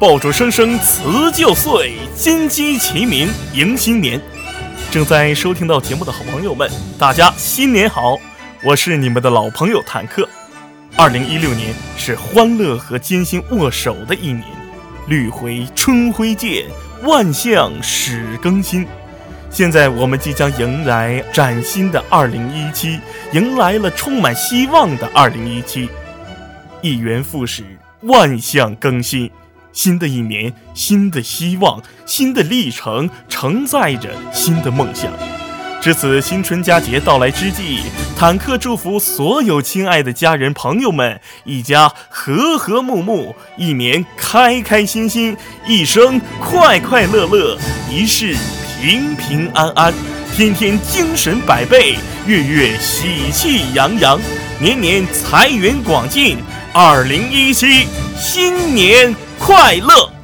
爆竹声声辞旧岁，金鸡齐鸣迎新年。正在收听到节目的好朋友们，大家新年好！我是你们的老朋友坦克。二零一六年是欢乐和艰辛握手的一年，绿回春晖见，万象始更新。现在我们即将迎来崭新的二零一七，迎来了充满希望的二零一七。一元复始，万象更新。新的一年，新的希望，新的历程，承载着新的梦想。值此新春佳节到来之际，坦克祝福所有亲爱的家人朋友们，一家和和睦睦，一年开开心心，一生快快乐乐，一世平平安安，天天精神百倍，月月喜气洋洋，年年财源广进。二零一七，新年！快乐。